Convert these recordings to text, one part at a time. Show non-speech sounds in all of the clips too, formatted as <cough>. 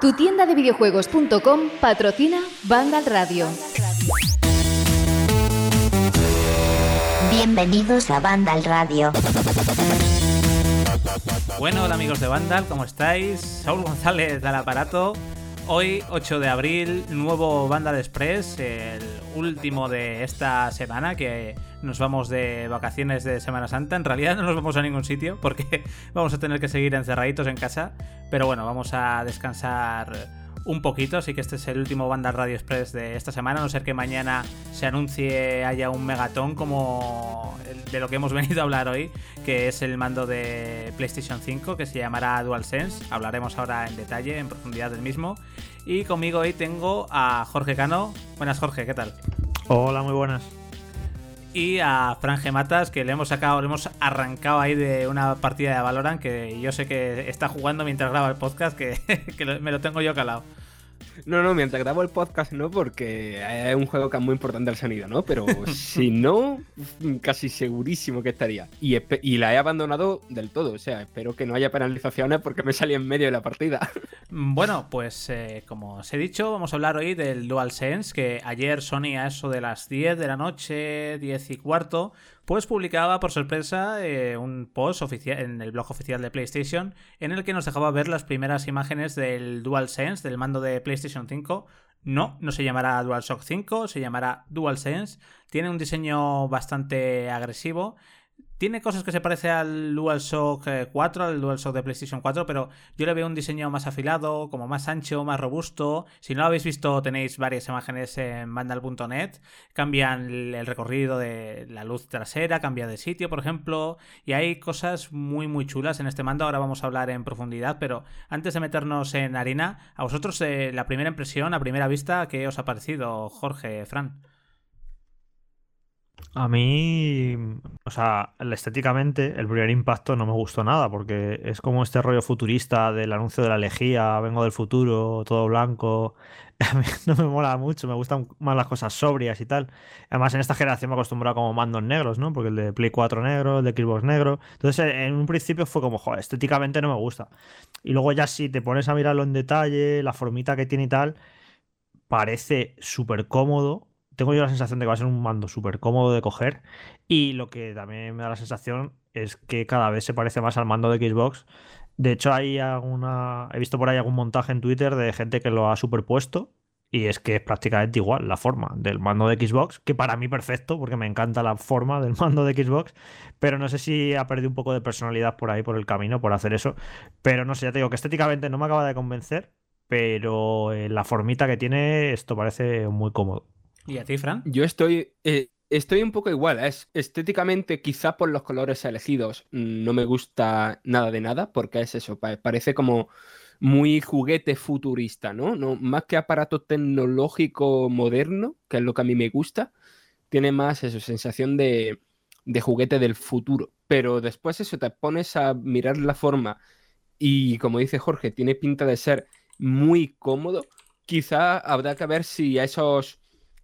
Tu tienda de videojuegos.com patrocina Vandal Radio. Bienvenidos a Vandal Radio. Bueno, hola amigos de Vandal, ¿cómo estáis? Saúl González del aparato. Hoy, 8 de abril, nuevo Vandal Express, el último de esta semana que nos vamos de vacaciones de Semana Santa. En realidad no nos vamos a ningún sitio porque <laughs> vamos a tener que seguir encerraditos en casa. Pero bueno, vamos a descansar un poquito, así que este es el último Banda Radio Express de esta semana, a no ser que mañana se anuncie haya un megatón como de lo que hemos <laughs> venido a hablar hoy, que es el mando de PlayStation 5 que se llamará DualSense. Hablaremos ahora en detalle, en profundidad del mismo. Y conmigo hoy tengo a Jorge Cano. Buenas Jorge, ¿qué tal? Hola, muy buenas y a Franje Matas, que le hemos sacado, le hemos arrancado ahí de una partida de Valorant que yo sé que está jugando mientras graba el podcast, que, <laughs> me lo tengo yo calado. No, no, mientras grabo el podcast no, porque es un juego que es muy importante el sonido, ¿no? Pero <laughs> si no, casi segurísimo que estaría. Y, y, la he abandonado del todo, o sea, espero que no haya penalizaciones porque me salí en medio de la partida. Bueno, pues eh, como os he dicho, vamos a hablar hoy del DualSense, que ayer Sony a eso de las 10 de la noche, 10 y cuarto, pues publicaba por sorpresa eh, un post oficial en el blog oficial de PlayStation en el que nos dejaba ver las primeras imágenes del DualSense, del mando de PlayStation 5. No, no se llamará DualShock 5, se llamará DualSense. Tiene un diseño bastante agresivo tiene cosas que se parece al DualShock 4, eh, al DualShock de PlayStation 4, pero yo le veo un diseño más afilado, como más ancho, más robusto. Si no lo habéis visto, tenéis varias imágenes en vandal.net. Cambian el recorrido de la luz trasera, cambia de sitio, por ejemplo. Y hay cosas muy, muy chulas en este mando. Ahora vamos a hablar en profundidad, pero antes de meternos en harina, a vosotros eh, la primera impresión, a primera vista, ¿qué os ha parecido, Jorge, Fran? A mí, o sea, estéticamente, el primer impacto no me gustó nada, porque es como este rollo futurista del anuncio de la lejía, vengo del futuro, todo blanco. <laughs> No me mola mucho, me gustan más las cosas sobrias y tal. Además, en esta generación me he acostumbrado como mandos negros, ¿no? Porque el de Play 4 negro, el de Xbox negro. Entonces, en un principio fue como, joder, estéticamente no me gusta. Y luego ya si te pones a mirarlo en detalle, la formita que tiene y tal, parece súper cómodo tengo yo la sensación de que va a ser un mando súper cómodo de coger. Y lo que también me da la sensación es que cada vez se parece más al mando de Xbox. De hecho, hay alguna. He visto por ahí algún montaje en Twitter de gente que lo ha superpuesto. Y es que es prácticamente igual la forma del mando de Xbox, que para mí perfecto, porque me encanta la forma del mando de Xbox, pero no sé si ha perdido un poco de personalidad por ahí, por el camino, por hacer eso. Pero no sé, ya te digo que estéticamente no me acaba de convencer, pero eh, la formita que tiene, esto parece muy cómodo. ¿Y a ti, Fran? Yo estoy, eh, estoy un poco igual. Es, estéticamente, quizá por los colores elegidos, no me gusta nada de nada, porque es eso, parece como muy juguete futurista, ¿no? ¿no? Más que aparato tecnológico moderno, que es lo que a mí me gusta, tiene más eso, sensación de, de juguete del futuro. Pero después eso, te pones a mirar la forma y como dice Jorge, tiene pinta de ser muy cómodo. Quizá habrá que ver si a esos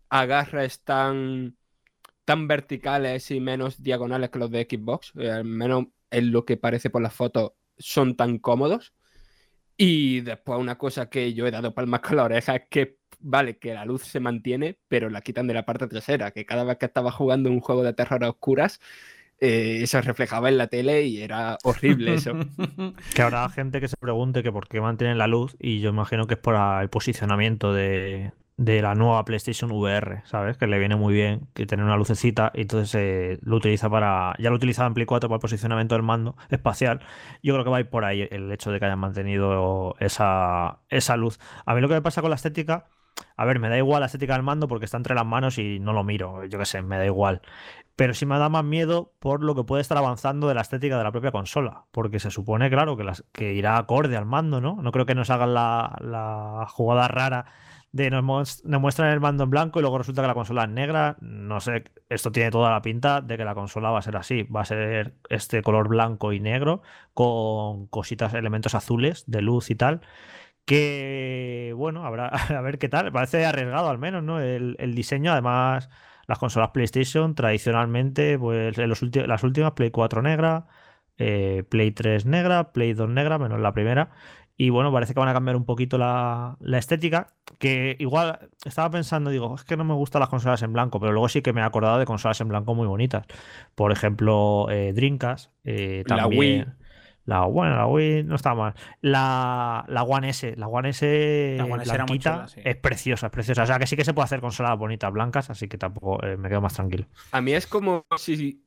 agarres tan, tan verticales y menos diagonales que los de Xbox, eh, al menos en lo que parece por las fotos, son tan cómodos. Y después una cosa que yo he dado palmas <laughs> con la oreja es que, vale, que la luz se mantiene, pero la quitan de la parte trasera, que cada vez que estaba jugando un juego de terror a oscuras, eh, eso reflejaba en la tele y era horrible eso. <laughs> que habrá gente que se pregunte que por qué mantienen la luz y yo imagino que es por el posicionamiento de, de la nueva PlayStation VR, ¿sabes? Que le viene muy bien que tener una lucecita y entonces eh, lo utiliza para. Ya lo utilizaba en Play 4 para el posicionamiento del mando espacial. Yo creo que va a ir por ahí el hecho de que hayan mantenido esa, esa luz. A mí lo que me pasa con la estética. A ver, me da igual la estética del mando porque está entre las manos y no lo miro. Yo qué sé, me da igual. Pero sí me da más miedo por lo que puede estar avanzando de la estética de la propia consola. Porque se supone, claro, que, las, que irá acorde al mando, ¿no? No creo que nos hagan la, la jugada rara de nos, muestran el mando en blanco y luego resulta que la consola es negra. No sé, esto tiene toda la pinta de que la consola va a ser así. Va a ser este color blanco y negro con cositas, elementos azules de luz y tal. Que, bueno, habrá <laughs> a ver qué tal. Parece arriesgado al menos, ¿no? El, diseño, además, las consolas PlayStation tradicionalmente, pues en los las últimas, Play 4 negra, eh, Play 3 negra, Play 2 negra, menos la primera Y bueno, parece que van a cambiar un poquito la, la, estética. Que igual estaba pensando, digo, es que no me gustan las consolas en blanco, pero luego sí que me he acordado de consolas en blanco muy bonitas. Por ejemplo, eh, Drinkas, eh, también. La Wii. La, bueno, la Wii no está mal. La, la One S, la One S, La One S era muy blanquita, chula, sí. es preciosa, es preciosa. O sea que sí que se puede hacer consolas bonitas blancas, así que tampoco eh, me quedo más tranquilo. A mí es como si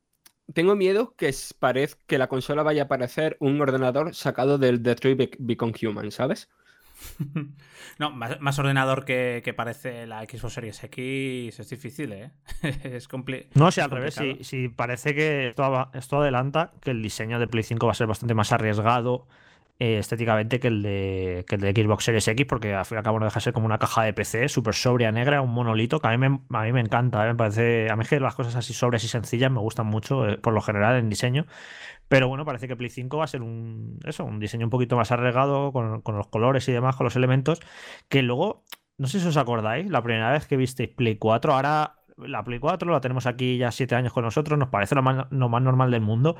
tengo miedo que es- parez que la consola vaya a parecer un ordenador sacado del Detroit Be- Become Human, ¿sabes? <laughs> No, más, más ordenador que, que parece la Xbox Series X es difícil, ¿eh? <laughs> es compli- No, si al revés, si, complicado. si parece que esto, esto adelanta que el diseño de Play 5 va a ser bastante más arriesgado eh, estéticamente que el, de, que el de Xbox Series X, porque al fin y al cabo no deja de ser como una caja de PC súper sobria, negra, un monolito, que a mí me, a mí me encanta, ¿eh? me parece, a mí es que las cosas así sobrias y sencillas me gustan mucho, eh, por lo general en diseño, pero bueno, parece que Play 5 va a ser un, eso, un diseño un poquito más arriesgado con, con los colores y demás, con los elementos, que luego, no sé si os acordáis, la primera vez que visteis Play 4, ahora la Play 4 la tenemos aquí ya 7 años con nosotros, nos parece lo más, lo más normal del mundo,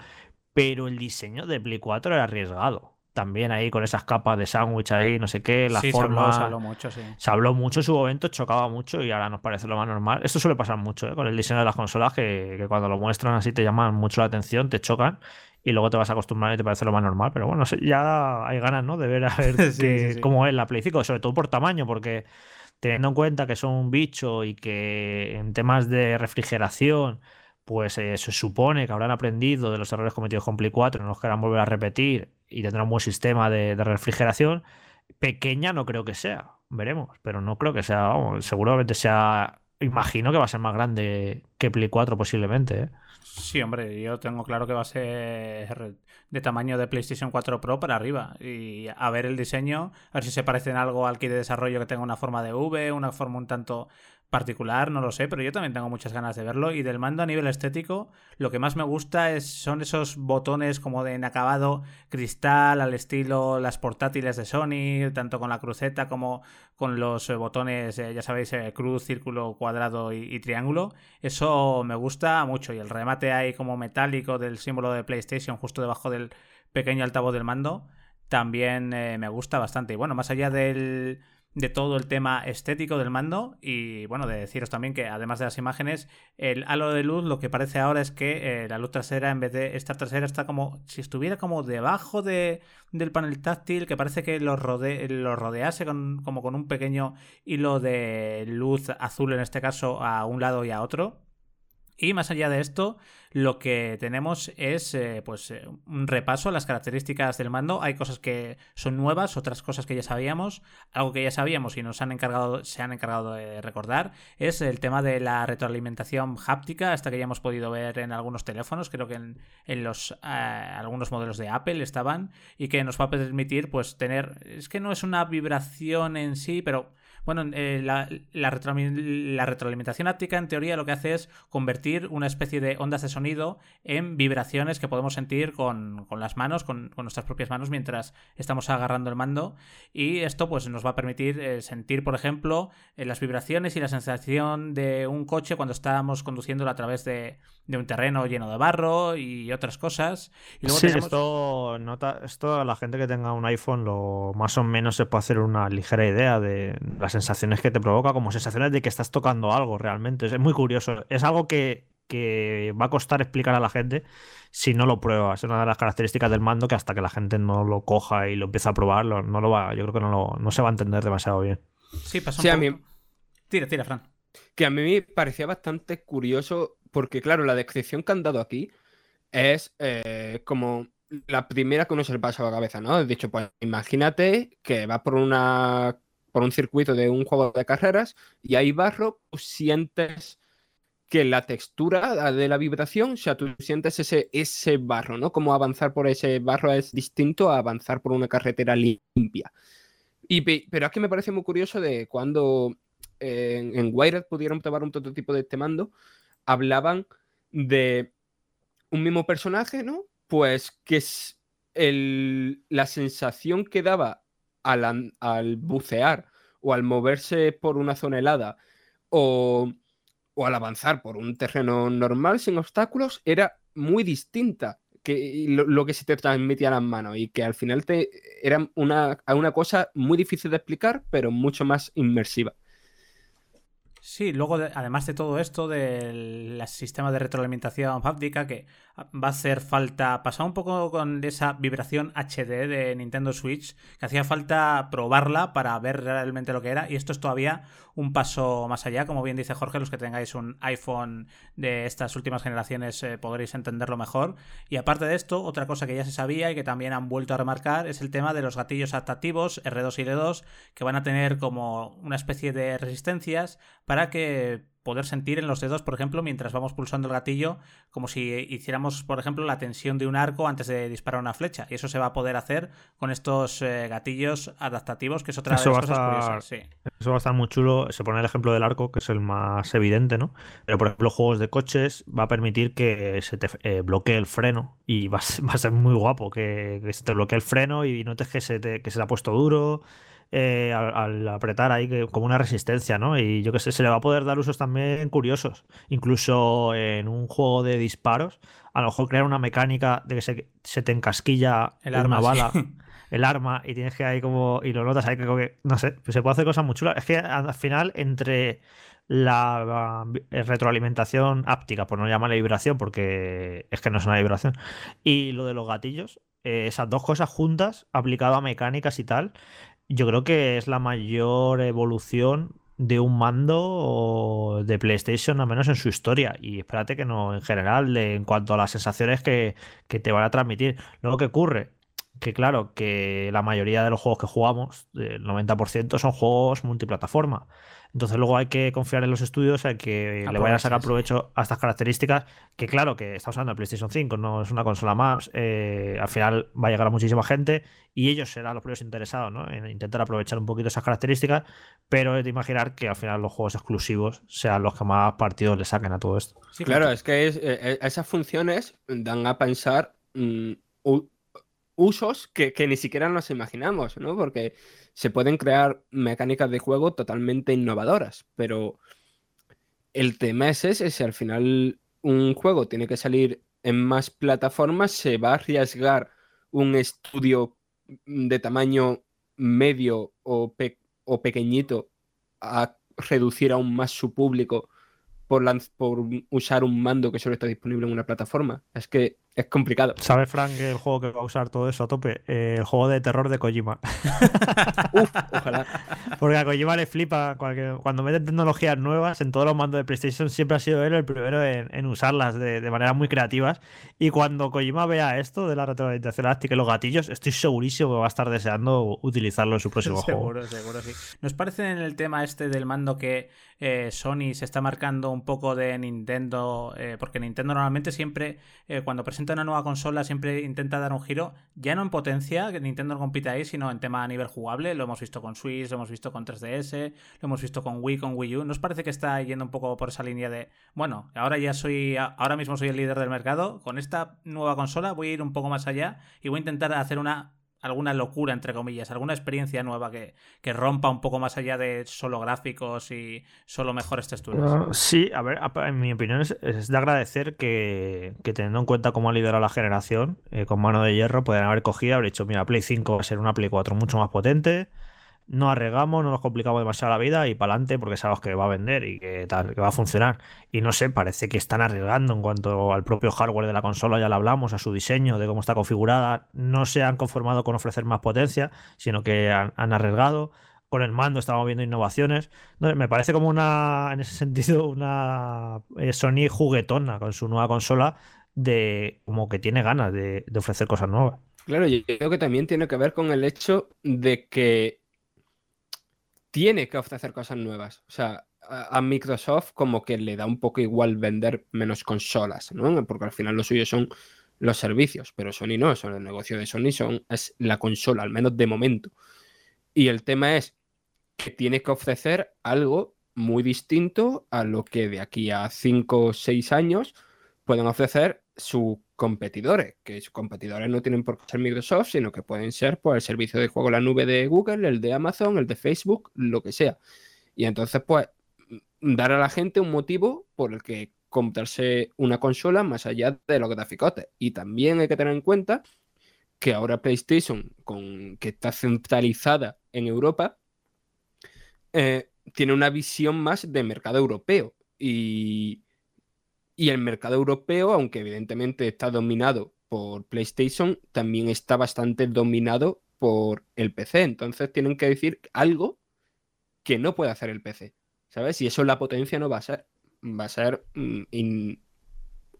pero el diseño de Play 4 era arriesgado. También ahí con esas capas de sándwich ahí, no sé qué, la sí, se forma. habló, se habló mucho, sí. Se habló mucho en su momento, chocaba mucho y ahora nos parece lo más normal. Esto suele pasar mucho ¿eh? con el diseño de las consolas, que, que cuando lo muestran así te llaman mucho la atención, te chocan y luego te vas a acostumbrar y te parece lo más normal. Pero bueno, ya hay ganas ¿no? de ver a ver <laughs> Sí, sí, cómo es la Play 5, sobre todo por tamaño, porque teniendo en cuenta que son un bicho y que en temas de refrigeración, pues eh, se supone que habrán aprendido de los errores cometidos con Play 4 y no los querrán volver a repetir y tendrán un buen sistema de, refrigeración. Pequeña no creo que sea, veremos, pero no creo que sea, vamos, seguramente sea, imagino que va a ser más grande que Play 4 posiblemente, ¿eh? Sí, hombre, yo tengo claro que va a ser de tamaño de PlayStation 4 Pro para arriba. Y a ver el diseño, a ver si se parece en algo al kit de desarrollo que tenga una forma de V, una forma un tanto particular, no lo sé, pero yo también tengo muchas ganas de verlo. Y del mando a nivel estético, lo que más me gusta es, son esos botones como de en acabado cristal, al estilo las portátiles de Sony, tanto con la cruceta como con los eh, botones, eh, ya sabéis, eh, cruz, círculo, cuadrado y, triángulo. Eso me gusta mucho. Y el remate ahí como metálico del símbolo de PlayStation justo debajo del pequeño altavoz del mando también me gusta bastante. Y bueno, más allá del, de todo el tema estético del mando y bueno, de deciros también que además de las imágenes, el halo de luz lo que parece ahora es que eh, la luz trasera en vez de estar trasera está como si estuviera como debajo de, del panel táctil que parece que lo, rode, lo rodease con, como con un pequeño hilo de luz azul en este caso a un lado y a otro. Y más allá de esto, lo que tenemos es eh, pues eh, un repaso a las características del mando. Hay cosas que son nuevas, otras cosas que ya sabíamos. Algo que ya sabíamos y nos han encargado, se han encargado de recordar es el tema de la retroalimentación háptica, hasta que ya hemos podido ver en algunos teléfonos, creo que en, en los eh, algunos modelos de Apple estaban, y que nos va a permitir pues tener. Es que no es una vibración en sí, pero bueno, eh, la, la, retro, la, retroalimentación áptica en teoría lo que hace es convertir una especie de ondas de sonido en vibraciones que podemos sentir con, con las manos, con, con, nuestras propias manos mientras estamos agarrando el mando y esto pues nos va a permitir eh, sentir, por ejemplo, eh, las vibraciones y la sensación de un coche cuando estábamos conduciéndolo a través de, de un terreno lleno de barro y otras cosas. Y luego sí, tenemos... esto, nota, esto a la gente que tenga un iPhone lo más o menos se puede hacer una ligera idea de las sensaciones que te provoca, como sensaciones de que estás tocando algo realmente. Es muy curioso. Es algo que, que va a costar explicar a la gente si no lo pruebas. Es una de las características del mando que hasta que la gente no lo coja y lo empiece a probar, no lo va, yo creo que no, lo, no se va a entender demasiado bien. Sí, pasa sí, a mí... Tira, tira, Fran. Que a mí me parecía bastante curioso porque, claro, la descripción que han dado aquí es eh, como la primera que uno se le pasa a la cabeza, ¿no? De dicho, pues imagínate que vas por una por un circuito de un juego de carreras y hay barro, tú sientes que la textura de la vibración, o sea, tú sientes ese, ese barro, ¿no? Como avanzar por ese barro es distinto a avanzar por una carretera limpia. Y, pero es que me parece muy curioso de cuando eh, en, en Wired pudieron probar un prototipo de este mando, hablaban de un mismo personaje, ¿no? Pues que es el, la sensación que daba al, al, bucear o al moverse por una zona helada o, o, al avanzar por un terreno normal sin obstáculos era muy distinta que lo, que se te transmitía a las manos y que al final te era una, una cosa muy difícil de explicar, pero mucho más inmersiva. Sí, luego además de todo esto del sistema de retroalimentación háptica que va a hacer falta pasar un poco con esa vibración HD de Nintendo Switch que hacía falta probarla para ver realmente lo que era y esto es todavía un paso más allá. Como bien dice Jorge los que tengáis un iPhone de estas últimas generaciones eh, podréis entenderlo mejor. Y aparte de esto otra cosa que ya se sabía y que también han vuelto a remarcar es el tema de los gatillos adaptativos R2 y L2 que van a tener como una especie de resistencias para que poder sentir en los dedos, por ejemplo, mientras vamos pulsando el gatillo, como si hiciéramos, por ejemplo, la tensión de un arco antes de disparar una flecha. Y eso se va a poder hacer con estos eh, gatillos adaptativos, que es otra eso de las cosas curiosas. Sí. Eso va a estar muy chulo. Se pone el ejemplo del arco, que es el más evidente, ¿no? Pero, por ejemplo, juegos de coches va a permitir que se te eh, bloquee el freno y va a, ser, va a ser muy guapo que, que, se te bloquee el freno y notes que se te, que se te ha puesto duro eh, al, al, apretar ahí que, como una resistencia, ¿no? Y yo que sé, se le va a poder dar usos también curiosos. Incluso en un juego de disparos, a lo mejor crear una mecánica de que se, se te encasquilla el arma, una bala. sí. <laughs> El arma y tienes que ahí como. Y lo notas ahí que, no sé, pues se puede hacer cosas muy chulas. Es que al final, entre la retroalimentación áptica, por no llamarle vibración, porque es que no es una vibración, y lo de los gatillos, eh, esas dos cosas juntas, aplicado a mecánicas y tal, yo creo que es la mayor evolución de un mando de PlayStation, al menos en su historia. Y espérate que no, en general, de, en cuanto a las sensaciones que, que, te van a transmitir. Luego, ¿qué ocurre? Que claro, que la mayoría de los juegos que jugamos, el 90%, son juegos multiplataforma. Entonces luego hay que confiar en los estudios, hay que le vayan a sacar provecho a estas características, que claro, que está usando el PlayStation 5, no es una consola más, eh, al final va a llegar a muchísima gente y ellos serán los primeros interesados ¿no? en intentar aprovechar un poquito esas características, pero es de imaginar que al final los juegos exclusivos sean los que más partidos le saquen a todo esto. Sí, claro, es que es, eh, esas funciones dan a pensar mmm, usos que, que, ni siquiera nos imaginamos, ¿no? Porque se pueden crear mecánicas de juego totalmente innovadoras, pero el tema es ese, si al final un juego tiene que salir en más plataformas, se va a arriesgar un estudio de tamaño medio o, o pequeñito a reducir aún más su público por, por, usar un mando que solo está disponible en una plataforma. Es que es complicado. ¿Sabes, Frank, el juego que va a usar todo eso a tope? Eh, el juego de terror de Kojima. <laughs> Uf, ojalá. Porque a Kojima le flipa cualquier... cuando mete tecnologías nuevas en todos los mandos de PlayStation, siempre ha sido él el primero en, en usarlas de, de manera muy creativas. Y cuando Kojima vea esto de la retroalimentación áctica y los gatillos, estoy segurísimo que va a estar deseando utilizarlo en su próximo <laughs> seguro, juego. Seguro, sí. ¿Nos parece en el tema este del mando que eh, Sony se está marcando un poco de Nintendo? Eh, porque Nintendo normalmente siempre, eh, cuando presenta una nueva consola siempre intenta dar un giro, ya no en potencia, que Nintendo no compite ahí, sino en tema a nivel jugable. Lo hemos visto con Switch, lo hemos visto con 3DS, lo hemos visto con Wii, con Wii U. ¿Nos parece que está yendo un poco por esa línea de, bueno, ahora ya soy, ahora mismo soy el líder del mercado, con esta nueva consola voy a ir un poco más allá y voy a intentar hacer una alguna locura, entre comillas, alguna experiencia nueva que, que, rompa un poco más allá de solo gráficos y solo mejores texturas. Uh, sí, a ver, en mi opinión es, es de agradecer que, que, teniendo en cuenta cómo ha liderado la generación, eh, con mano de hierro, pueden haber cogido, haber dicho, mira, Play 5 va a ser una Play 4 mucho más potente, no arregamos, no nos complicamos demasiado la vida y para adelante porque sabemos que va a vender y que, tal, que va a funcionar. Y no sé, parece que están arriesgando en cuanto al propio hardware de la consola, ya lo hablamos, a su diseño, de cómo está configurada. No se han conformado con ofrecer más potencia, sino que han, arriesgado. Con el mando estamos viendo innovaciones. No, me parece como una, en ese <laughs> sentido, una eh, Sony juguetona con su nueva consola de como que tiene ganas de, de ofrecer cosas nuevas. Claro, yo creo que también tiene que ver con el hecho de que tiene que ofrecer cosas nuevas. O sea, a, Microsoft como que le da un poco igual vender menos consolas, ¿no? Porque al final lo suyo son los servicios, pero Sony no, son el negocio de Sony son, es la consola, al menos de momento. Y el tema es que tiene que ofrecer algo muy distinto a lo que de aquí a 5 o 6 años pueden ofrecer sus competidores, que sus competidores no tienen por qué ser Microsoft, sino que pueden ser pues, el servicio de juego la nube de Google, el de Amazon, el de Facebook, lo que sea. Y entonces, pues, dar a la gente un motivo por el que comprarse una consola más allá de los graficotes. Y también hay que tener en cuenta que ahora PlayStation, con, que está centralizada en Europa, eh, tiene una visión más de mercado europeo. Y, y el mercado europeo, aunque evidentemente está dominado por PlayStation, también está bastante dominado por el PC. Entonces tienen que decir algo que no puede hacer el PC. ¿Sabes? Y eso la potencia no va a ser. Va a ser mm,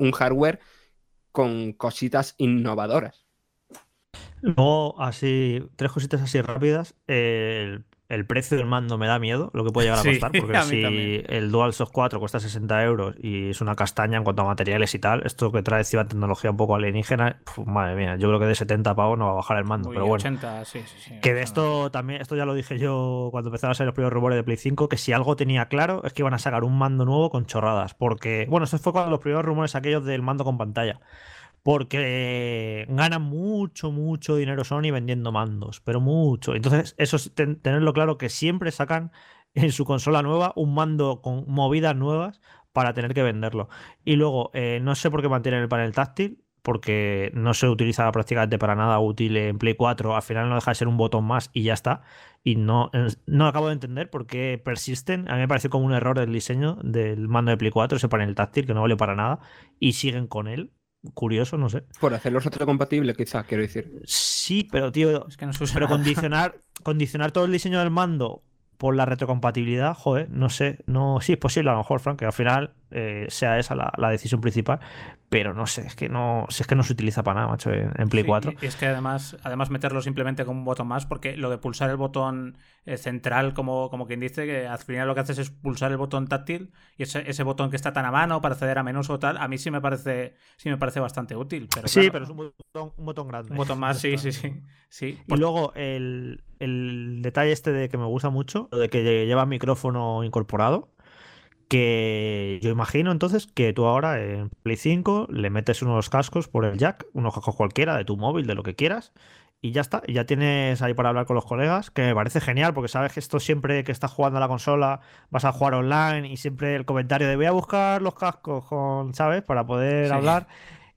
un hardware con cositas innovadoras. Luego, así, tres cositas así rápidas. El el precio del mando me da miedo, lo que puede llegar a <laughs> costar, porque <laughs> si el DualShock 4 cuesta 60 euros y es una castaña en cuanto a materiales y tal, esto que trae encima tecnología un poco alienígena, madre mía, yo creo que de 70 pavos no va a bajar el mando, pero bueno. que de esto también, esto ya lo dije yo cuando empezaron a ser los primeros rumores de Play 5, que si algo tenía claro es que iban a sacar un mando nuevo con chorradas, porque, bueno, eso fue cuando los primeros rumores aquellos del mando con pantalla porque ganan mucho, mucho dinero Sony vendiendo mandos, pero mucho. Entonces, eso es tenerlo claro que siempre sacan en su consola nueva un mando con movidas nuevas para tener que venderlo. Y luego, eh, no sé por qué mantienen el panel táctil, porque no se utiliza prácticamente para nada útil en Play 4. Al final no deja de ser un botón más y ya está. Y no, no acabo de entender por qué persisten. A mí me parece como un error del diseño del mando de Play 4, ese panel táctil que no vale para nada, y siguen con él curioso, no sé. Por hacerlo retrocompatible, quizás, quiero decir. Sí, pero tío, es que no pero condicionar, condicionar todo el diseño del mando por la retrocompatibilidad, joder, no sé, no, sí es posible a lo mejor, Frank, que al final eh, sea esa la, decisión principal, pero no sé, es que no, es que no se utiliza para nada, macho, en, Play 4. Y es que además, además meterlo simplemente con un botón más, porque lo de pulsar el botón eh, central, como, como quien dice, que al final lo que haces es pulsar el botón táctil y ese, ese botón que está tan a mano para acceder a menús o tal, a mí sí me parece, sí me parece bastante útil. Pero sí, pero es un botón, un botón grande. Un botón más, sí, sí, sí, sí. Y luego el, el detalle este de que me gusta mucho, de que lleva micrófono incorporado, que yo imagino entonces que tú ahora en Play 5 le metes unos cascos por el jack, unos cascos cualquiera de tu móvil, de lo que quieras, y ya está, y ya tienes ahí para hablar con los colegas, que me parece genial, porque sabes que esto siempre que estás jugando a la consola vas a jugar online y siempre el comentario de voy a buscar los cascos con, ¿sabes? Para poder hablar.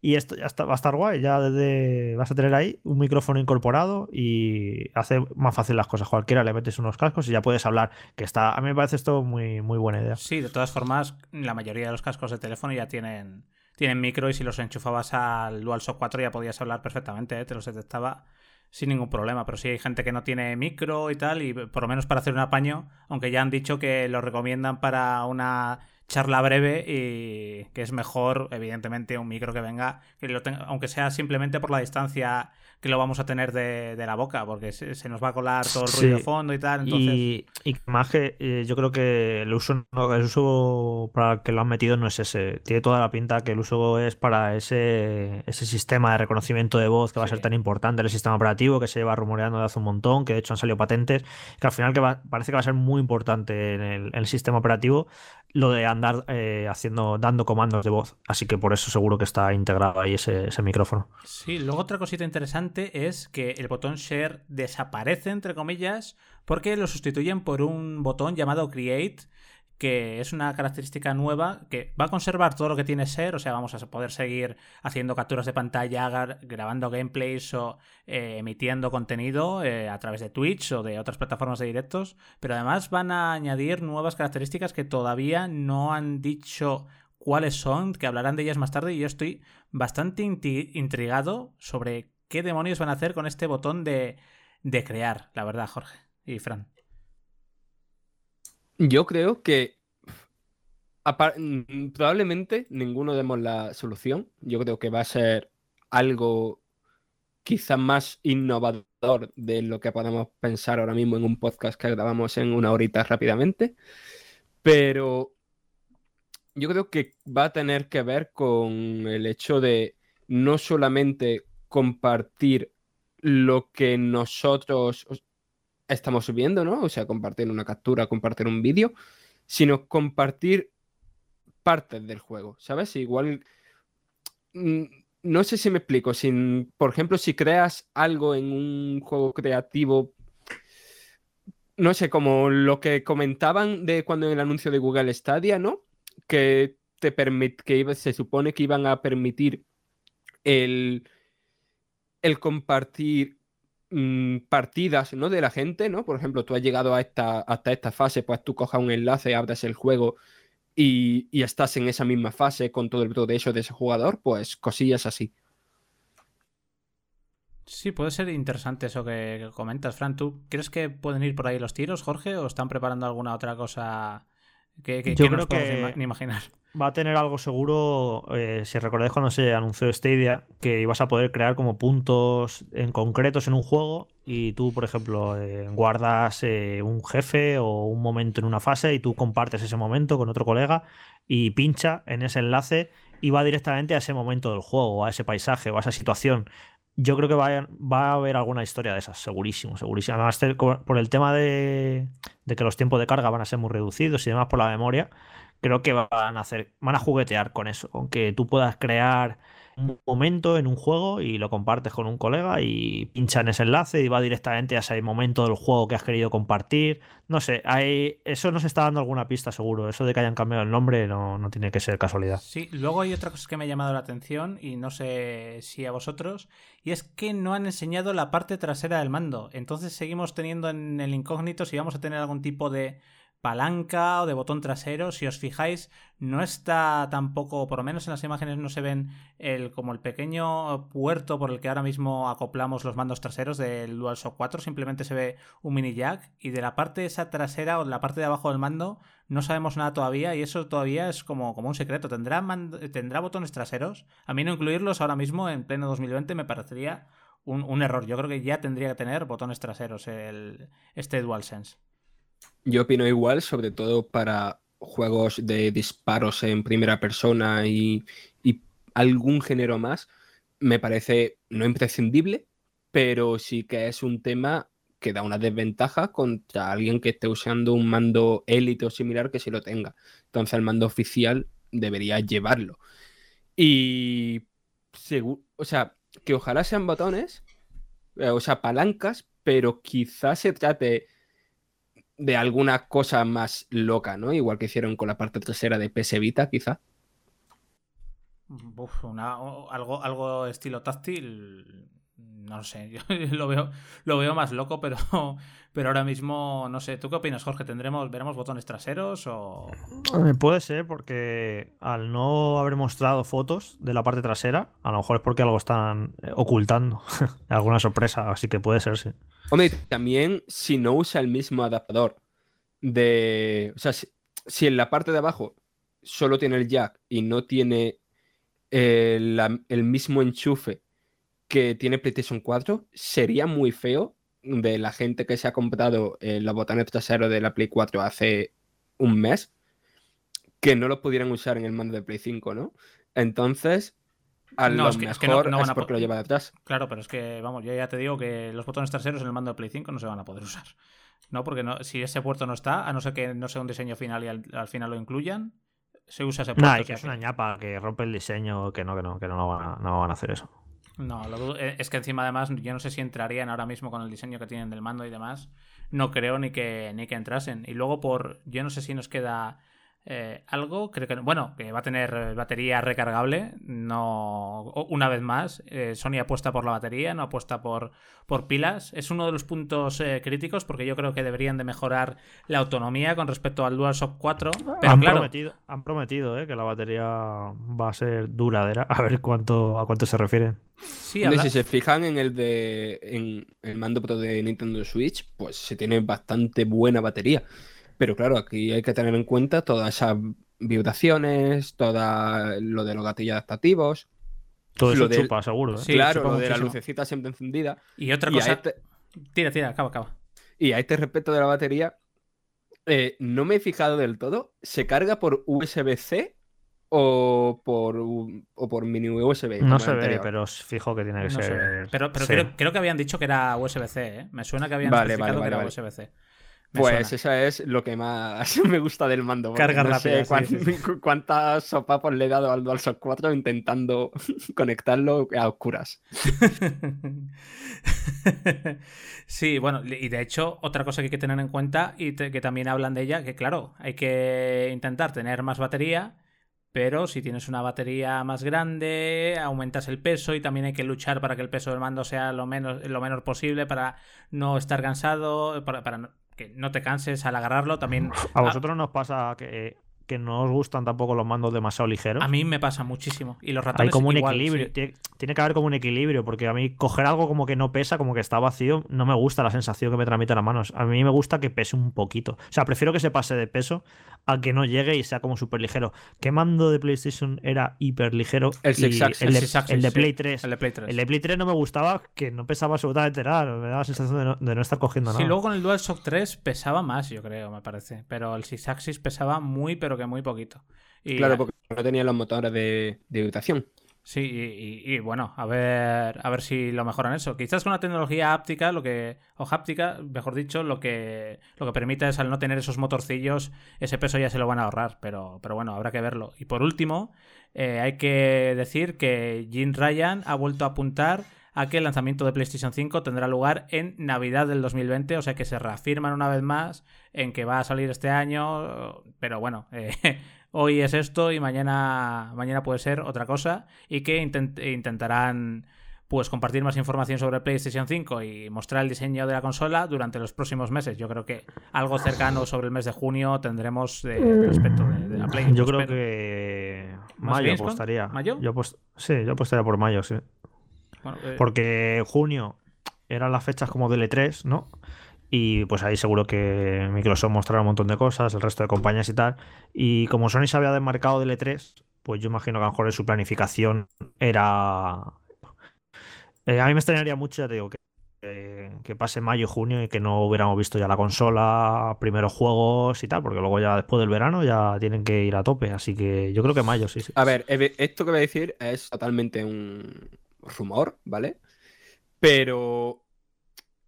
Y esto ya va a estar guay, ya desde, vas a tener ahí un micrófono incorporado y hace más fácil las cosas. Cualquiera le metes unos cascos y ya puedes hablar, que está, a mí me parece esto muy, muy buena idea. Sí, de todas formas, la mayoría de los cascos de teléfono ya tienen, tienen micro y si los enchufabas al DualShock 4 ya podías hablar perfectamente, ¿eh? te los detectaba sin ningún problema. Pero sí hay gente que no tiene micro y tal, y por lo menos para hacer un apaño, aunque ya han dicho que lo recomiendan para una charla breve y que es mejor, evidentemente, un micro que venga, que lo tenga, aunque sea simplemente por la distancia que lo vamos a tener de, la boca, porque se, nos va a colar todo el ruido de fondo y tal. Entonces... Y, más que eh, yo creo que el uso, el uso para el que lo han metido no es ese. Tiene toda la pinta que el uso es para ese, ese sistema de reconocimiento de voz que va a ser tan importante el sistema operativo, que se lleva rumoreando de hace un montón, que de hecho han salido patentes, que al final que parece que va a ser muy importante en el, en el sistema operativo lo de andar eh, haciendo, dando comandos de voz. Así que por eso seguro que está integrado ahí ese, ese, micrófono. Sí, luego otra cosita interesante es que el botón Share desaparece, entre comillas, porque lo sustituyen por un botón llamado Create, que es una característica nueva que va a conservar todo lo que tiene ser, o sea, vamos a poder seguir haciendo capturas de pantalla, grabando gameplays o eh, emitiendo contenido eh, a través de Twitch o de otras plataformas de directos, pero además van a añadir nuevas características que todavía no han dicho cuáles son, que hablarán de ellas más tarde y yo estoy bastante intrigado sobre qué demonios van a hacer con este botón de, de crear, la verdad, Jorge y Fran. Yo creo que mm, probablemente ninguno demos la solución. Yo creo que va a ser algo quizás más innovador de lo que podemos pensar ahora mismo en un podcast que grabamos en una horita rápidamente. Pero yo creo que va a tener que ver con el hecho de no solamente compartir lo que nosotros estamos subiendo, ¿no? O sea, compartir una captura, compartir un vídeo, sino compartir partes del juego, ¿sabes? Igual, mm, no sé si me explico, por ejemplo, si creas algo en un juego creativo, no sé, como lo que comentaban de cuando en el anuncio de Google Stadia, ¿no? Que te permit que se supone que iban a permitir el, el compartir mm, partidas ¿no? de la gente, ¿no? Por ejemplo, tú has llegado a esta, hasta esta fase, pues tú cojas un enlace, abres el juego y, y estás en esa misma fase con todo el progreso de ese jugador, pues cosillas así. Sí, puede ser interesante eso que, que comentas, Fran. ¿Tú crees que pueden ir por ahí los tiros, Jorge, o están preparando alguna otra cosa que, que, Yo que no nos creo podemos ima- ni imaginar? Va a tener algo seguro, eh, si recordáis cuando se anunció Stadia, que ibas a poder crear como puntos en concretos en un juego y tú, por ejemplo, eh, guardas eh, un jefe o un momento en una fase y tú compartes ese momento con otro colega y pincha en ese enlace y va directamente a ese momento del juego, a ese paisaje o a esa situación. Yo creo que va a, haber alguna historia de esas, segurísimo, segurísimo. Además, te- por el tema de, de que los tiempos de carga van a ser muy reducidos y demás por la memoria, creo que van a hacer, van a juguetear con eso, con que tú puedas crear un momento en un juego y lo compartes con un colega y pincha en ese enlace y va directamente a ese momento del juego que has querido compartir. No sé, hay, eso nos está dando alguna pista seguro. Eso de que hayan cambiado el nombre no, no tiene que ser casualidad. Sí, luego hay otra cosa que me ha llamado la atención y no sé si a vosotros, y es que no han enseñado la parte trasera del mando. Entonces seguimos teniendo en el incógnito si vamos a tener algún tipo de palanca o de botón trasero. Si os fijáis, no está tampoco, por lo menos en las imágenes no se ven el como el pequeño puerto por el que ahora mismo acoplamos los mandos traseros del DualShock 4, simplemente se ve un mini jack y de la parte esa trasera o de la parte de abajo del mando no sabemos nada todavía y eso todavía es como, como un secreto. ¿Tendrá, ¿Tendrá botones traseros? A mí no incluirlos ahora mismo en pleno 2020 me parecería un, un error. Yo creo que ya tendría que tener botones traseros el, este DualSense. Yo opino igual, sobre todo para juegos de disparos en primera persona y, y algún género más. Me parece no imprescindible, pero sí que es un tema que da una desventaja contra alguien que esté usando un mando élite o similar que sí lo tenga. Entonces el mando oficial debería llevarlo. Y segu- o sea, que ojalá sean botones, eh, o sea, palancas, pero quizás se trate de alguna cosa más loca, ¿no? Igual que hicieron con la parte trasera de PS Vita, quizá. Uf, una- o- algo, algo estilo táctil. No lo sé, <laughs> yo lo veo, lo veo más loco, pero, <laughs> pero ahora mismo no sé. ¿Tú qué opinas, Jorge? ¿Tendremos, veremos botones traseros o...? Eh, Puede ser porque al no haber mostrado fotos de la parte trasera, a lo mejor es porque algo están eh, ocultando, <laughs> alguna sorpresa, así que puede ser, sí. Hombre, también si no usa el mismo adaptador de... O sea, si, en la parte de abajo solo tiene el jack y no tiene eh, el mismo enchufe que tiene PlayStation 4, sería muy feo de la gente que se ha comprado eh, los botones traseros de la Play 4 hace un mes que no lo pudieran usar en el mando de Play 5, ¿no? Entonces, a No, lo es que- es mejor que no- no van es a po- porque lo lleva detrás. Claro, pero es que, vamos, yo ya te digo que los botones traseros en el mando de Play 5 no se van a poder usar. No, porque no, si ese puerto no está, a no ser que no sea un diseño final y al, al final lo incluyan, se usa ese puerto. Y que es una ñapa, que rompe el diseño, que no, que no, que no, van, a, no van a hacer eso. No, lo dudo. Eh, es que encima además yo no sé si entrarían ahora mismo con el diseño que tienen del mando y demás. No creo ni que ni que entrasen. Y luego por yo no sé si nos queda eh, algo, creo que bueno, que va a tener batería recargable, no una vez más, eh, Sony apuesta por la batería, no apuesta por por pilas. Es uno de los puntos eh, críticos porque yo creo que deberían de mejorar la autonomía con respecto al DualShock 4, pero han, claro, prometido, han prometido eh, que la batería va a ser duradera. <laughs> A ver cuánto a cuánto se sí, habla- Si se fijan en el de en el mando pro de Nintendo Switch, pues se tiene bastante buena batería. Pero claro, aquí hay que tener en cuenta todas esas vibraciones, todo lo de los gatillos adaptativos, Todo Lo eso del- chupa, seguro. ¿eh? Sí, claro, chupa lo de la lucecita siempre encendida. y otra Y cosa, este, tira, tira, acaba, acaba. y a este respecto de la batería, eh, no me he fijado del todo. ¿Se carga por USB-C o por, o por mini USB? No se ve, pero os fijo que tiene que No ser. Pero, pero sí. creo, creo que habían dicho que era USB-C, ¿eh? Me suena que habían Vale, especificado vale, que era vale, USB-C. Me Pues suena. esa es lo que más <laughs> me gusta del mando. Carga no rápida, sé cuán- sí, sí. <laughs> cu- cuántas sopapos le he dado al DualShock 4 intentando <laughs> conectarlo a oscuras. sí, bueno, y de hecho, otra cosa que hay que tener en cuenta y te- que también hablan de ella, que claro, hay que intentar tener más batería, pero si tienes una batería más grande, aumentas el peso y también hay que luchar para que el peso del mando sea lo menos lo menor posible para no estar cansado, para, para no- que no te canses al agarrarlo. También A vosotros nos pasa que, que no os gustan tampoco los mandos demasiado ligeros. a mí me pasa muchísimo y los Hay ratones como un igual, equilibrio. sí. Tiene, tiene que haber como un equilibrio, porque a mí coger algo como que no pesa, como que está vacío, no me gusta la sensación que me transmite las manos. A mí me gusta que pese un poquito. O sea, prefiero que se pase de peso a que no llegue y sea como súper ligero. ¿Qué mando de PlayStation era hiper ligero? El Six Axis. el, El de, Six Axis, el de sí. Play 3. El de Play 3. El de Play 3 no me gustaba, que no pesaba absolutamente nada. Me daba la sensación de no, de no estar cogiendo Sí, nada. luego con el DualShock 3 pesaba más, yo creo, me parece. Pero el Six Axis pesaba muy, pero que muy poquito. Y, Claro, porque no tenía los motores de, de. Sí, y, y- y, bueno, a ver, a ver si lo mejoran eso. Quizás con la tecnología áptica, lo que, o háptica, mejor dicho, lo que, lo que permite es al no tener esos motorcillos, ese peso ya se lo van a ahorrar, pero, pero bueno, habrá que verlo. Y por último, eh, hay que decir que Jim Ryan ha vuelto a apuntar a que el lanzamiento de PlayStation 5 tendrá lugar en Navidad del 2020, o sea que se reafirman una vez más en que va a salir este año, pero bueno, <laughs> eh, hoy es esto y mañana, mañana puede ser otra cosa y que intent- intentarán pues compartir más información sobre PlayStation 5 y mostrar el diseño de la consola durante los próximos meses. Yo creo que algo cercano sobre el mes de junio tendremos de, respecto de, de la Play. Yo creo espero. que ¿Más mayo apostaría. ¿Mayo? Yo apost- Sí, yo apostaría por mayo, sí. Bueno, eh, Porque junio eran las fechas como del E3, ¿no? Y pues ahí seguro que Microsoft mostrará un montón de cosas, el resto de compañías y tal. Y como Sony se había desmarcado del E3, pues yo imagino que a lo mejor en su planificación era. Eh, a mí me extrañaría mucho, ya te digo, que, que- que pase mayo, junio y que no hubiéramos visto ya la consola, primeros juegos y tal, porque luego ya después del verano ya tienen que ir a tope. Así que yo creo que mayo, sí, sí. A ver, esto que voy a decir es totalmente un rumor, ¿vale? Pero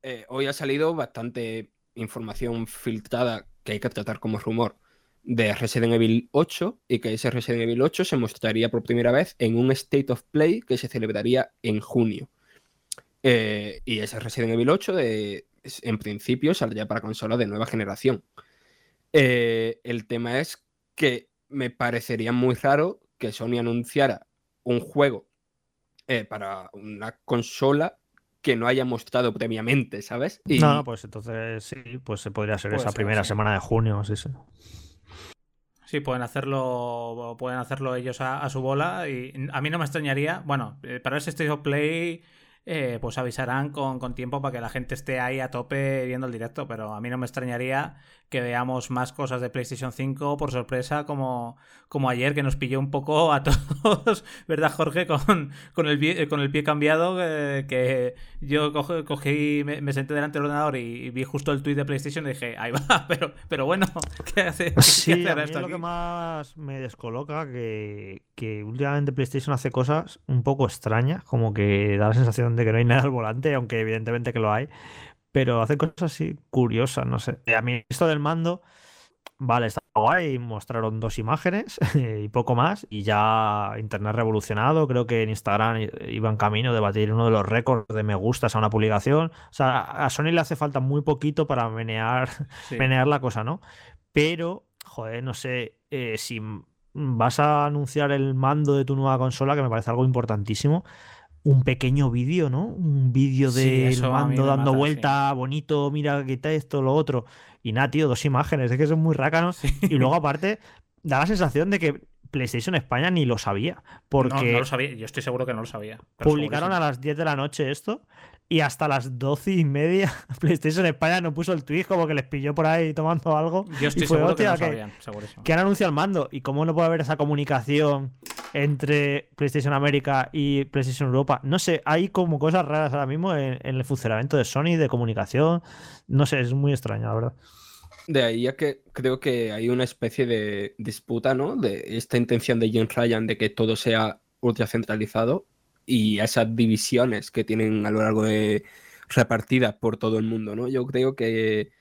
eh, hoy ha salido bastante información filtrada que hay que tratar como rumor de Resident Evil 8 y que ese Resident Evil 8 se mostraría por primera vez en un State of Play que se celebraría en junio. Eh, y ese Resident Evil 8 de, es- en principio saldría para consolas de nueva generación. Eh, el tema es que me parecería muy raro que Sony anunciara un juego eh, para una consola que no haya mostrado previamente, ¿sabes? Y No, pues entonces sí, pues se podría ser esa primera sí. semana de junio, sí, sí. Sí, pueden hacerlo, pueden hacerlo ellos a, a su bola y a mí no me extrañaría, bueno, eh, para ese State of Play eh, pues avisarán con, con tiempo para que la gente esté ahí a tope viendo el directo, pero a mí no me extrañaría que veamos más cosas de PlayStation 5 por sorpresa como, como ayer que nos pilló un poco a <laughs> todos, ¿verdad Jorge? Con, con, el, pie, con el pie cambiado eh, que yo cogí, cogí me, me, senté delante del ordenador y, y, vi justo el tweet de PlayStation y dije, ahí va, <laughs> pero, pero bueno, <laughs> ¿qué hace? ¿qué Sí, hace a mí esto es lo aquí? que más me descoloca que, que últimamente PlayStation hace cosas un poco extrañas, como que da la sensación de que no hay nada al volante, aunque evidentemente que lo hay, pero hace cosas así curiosas, no sé. A mí esto del mando, vale, está guay, mostraron dos imágenes <laughs> y poco más, y ya Internet revolucionado, creo que en Instagram iba en camino de batir uno de los récords de me gustas a una publicación. O sea, a Sony le hace falta muy poquito para menear, <laughs> Sí. menear la cosa, ¿no? Pero, joder, no sé, eh, si vas a anunciar el mando de tu nueva consola, que me parece algo importantísimo, un pequeño vídeo, ¿no? Un vídeo Sí, a mí mando dando mata, vuelta, bonito, mira, quita esto, lo otro. Y nada, tío, dos imágenes, es que son muy rácanos. Sí. Y luego, <laughs> aparte, da la sensación de que PlayStation España ni lo sabía. Porque No, no lo sabía, yo estoy seguro que no lo sabía. publicaron a las 10 de la noche esto y hasta las 12 y media <laughs> PlayStation España no puso el tweet como que les pilló por ahí tomando algo. Yo estoy y fue, seguro que no lo "Hostia, que- sabían, segurísimo. que han anunciado el mando y cómo no puede haber esa comunicación entre PlayStation América y PlayStation Europa. No sé, hay como cosas raras ahora mismo en, en el funcionamiento de Sony, de comunicación. No sé, es muy extraño, la verdad. De ahí a que creo que hay una especie de disputa, ¿no? De esta intención de Jim Ryan de que todo sea ultra centralizado y esas divisiones que tienen a lo largo de repartidas por todo el mundo, ¿no? Yo creo que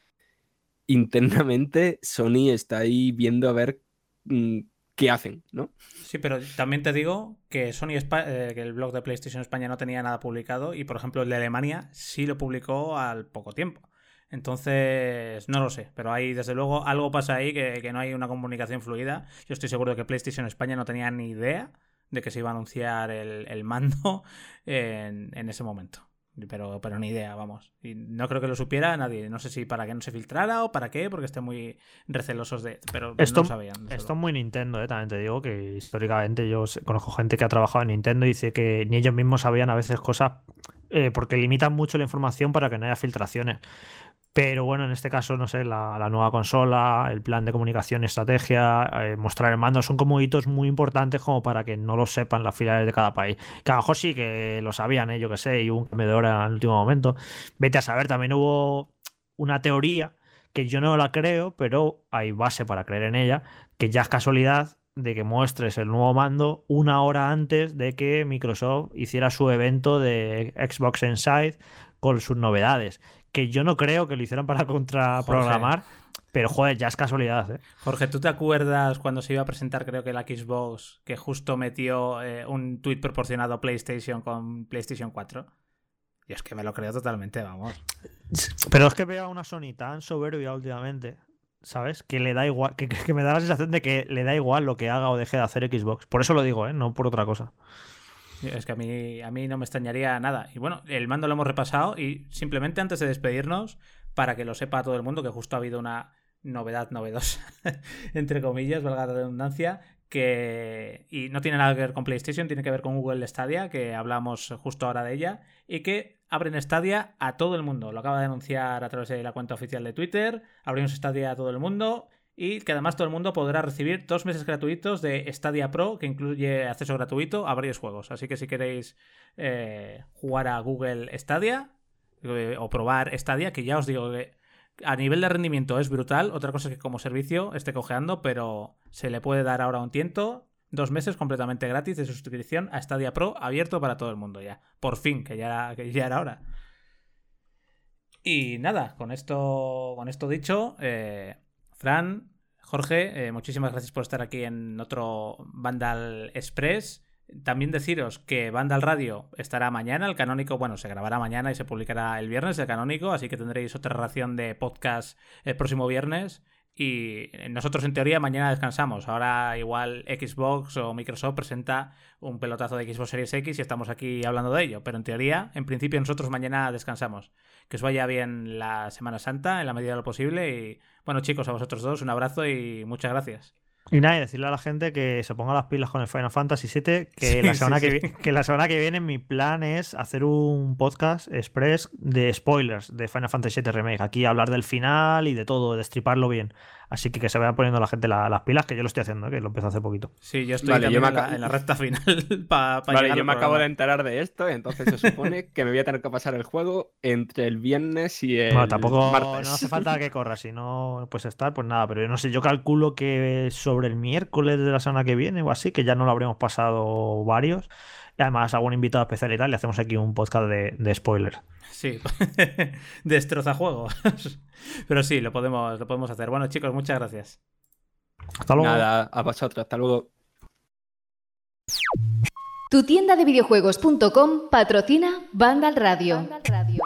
internamente Sony está ahí viendo a ver mm, qué hacen, ¿no? Sí, pero también te digo que Sony eh, que el blog de PlayStation España no tenía nada publicado y por ejemplo el de Alemania sí lo publicó al poco tiempo. Entonces, no lo sé, pero hay, desde luego, algo pasa ahí que, no hay una comunicación fluida. Yo estoy seguro de que PlayStation España no tenía ni idea de que se iba a anunciar el, mando <laughs> en, ese momento. Pero, pero ni idea, vamos. Y no creo que lo supiera nadie. No sé si para que no se filtrara o para qué, porque estén muy recelosos de. Pero esto, no sabían. Esto es muy Nintendo, ¿eh? también te digo que históricamente yo conozco gente que ha trabajado en Nintendo y dice que ni ellos mismos sabían a veces cosas eh, porque limitan mucho la información para que no haya filtraciones. Pero bueno, en este caso, no sé, la, nueva consola, el plan de comunicación, estrategia, eh, mostrar el mando, son como hitos muy importantes como para que no lo sepan las filiales de cada país. Que a lo mejor sí que lo sabían, ¿eh? yo que sé, y un cambio de hora en el último momento. Vete a saber, también hubo una teoría que yo no la creo, pero hay base para creer en ella, que ya es casualidad de que muestres el nuevo mando una hora antes de que Microsoft hiciera su evento de Xbox Inside con sus novedades que yo no creo que lo hicieran para contraprogramar. Pero joder, ya es casualidad, ¿eh? Jorge, ¿tú te acuerdas cuando se iba a presentar, creo que la Xbox, que justo metió eh, un tweet proporcionado a PlayStation con PlayStation 4? Yo es que me lo creo totalmente, vamos. Pero es que veo a una Sony tan soberbia últimamente, ¿sabes? Que le da igual, que, que, me da la sensación de que le da igual lo que haga o deje de hacer Xbox. Por eso lo digo, ¿eh? No por otra cosa. Es que a mí, a mí no me extrañaría nada. Y bueno, el mando lo hemos repasado y simplemente antes de despedirnos, para que lo sepa todo el mundo, que justo ha habido una novedad novedosa, <laughs> entre comillas, valga la redundancia, que y no tiene nada que ver con PlayStation, tiene que ver con Google Stadia, que hablamos justo ahora de ella, y que abren Stadia a todo el mundo. Lo acaba de anunciar a través de la cuenta oficial de Twitter, abrimos Stadia a todo el mundo y que además todo el mundo podrá recibir dos meses gratuitos de Stadia Pro, que incluye acceso gratuito a varios juegos. Así que si queréis eh, jugar a Google Stadia eh, o probar Stadia, que ya os digo que a nivel de rendimiento es brutal. Otra cosa es que como servicio esté cojeando, pero se le puede dar ahora un tiento. Dos meses completamente gratis de suscripción a Stadia Pro abierto para todo el mundo ya. Por fin, que ya, que ya era hora. Y nada, con esto, con esto dicho, eh, Fran, Jorge, eh, muchísimas gracias por estar aquí en otro Vandal Express. También deciros que Vandal Radio estará mañana, el canónico, bueno, se grabará mañana y se publicará el viernes, el canónico, así que tendréis otra ración de podcast el próximo viernes. Y nosotros en teoría mañana descansamos. Ahora igual Xbox o Microsoft presenta un pelotazo de Xbox Series X y estamos aquí hablando de ello. Pero en teoría, en principio nosotros mañana descansamos. Que os vaya bien la Semana Santa en la medida de lo posible. Y bueno chicos, a vosotros dos un abrazo y muchas gracias. Y nada, y decirle a la gente que se ponga las pilas con el Final Fantasy VII, que, la semana que, que, la semana que viene mi plan es hacer un podcast express de spoilers de Final Fantasy VII Remake. Aquí hablar del final y de todo, de destriparlo bien. Así que que se vaya poniendo la gente las pilas, que yo lo estoy haciendo, que lo empecé hace poquito. Sí, yo estoy en, la, recta final <laughs> para Vale, yo me acabo de enterar de esto, entonces se supone que me voy a tener que pasar el juego entre el viernes y el bueno, tampoco martes. no hace <laughs> falta que corra, si no puedes estar, pues nada, pero yo no sé, yo calculo que sobre el miércoles de la semana que viene o así, que ya no lo habremos pasado varios. Y además, algún invitado especial y tal, le hacemos aquí un podcast de, de spoilers. Sí, <laughs> destroza juegos. <laughs> Pero sí, lo podemos, lo podemos hacer. Bueno, chicos, muchas gracias. Hasta luego. Nada, a vosotros, hasta luego. Tu tienda de videojuegos.com patrocina Vandal Radio. Vandal Radio.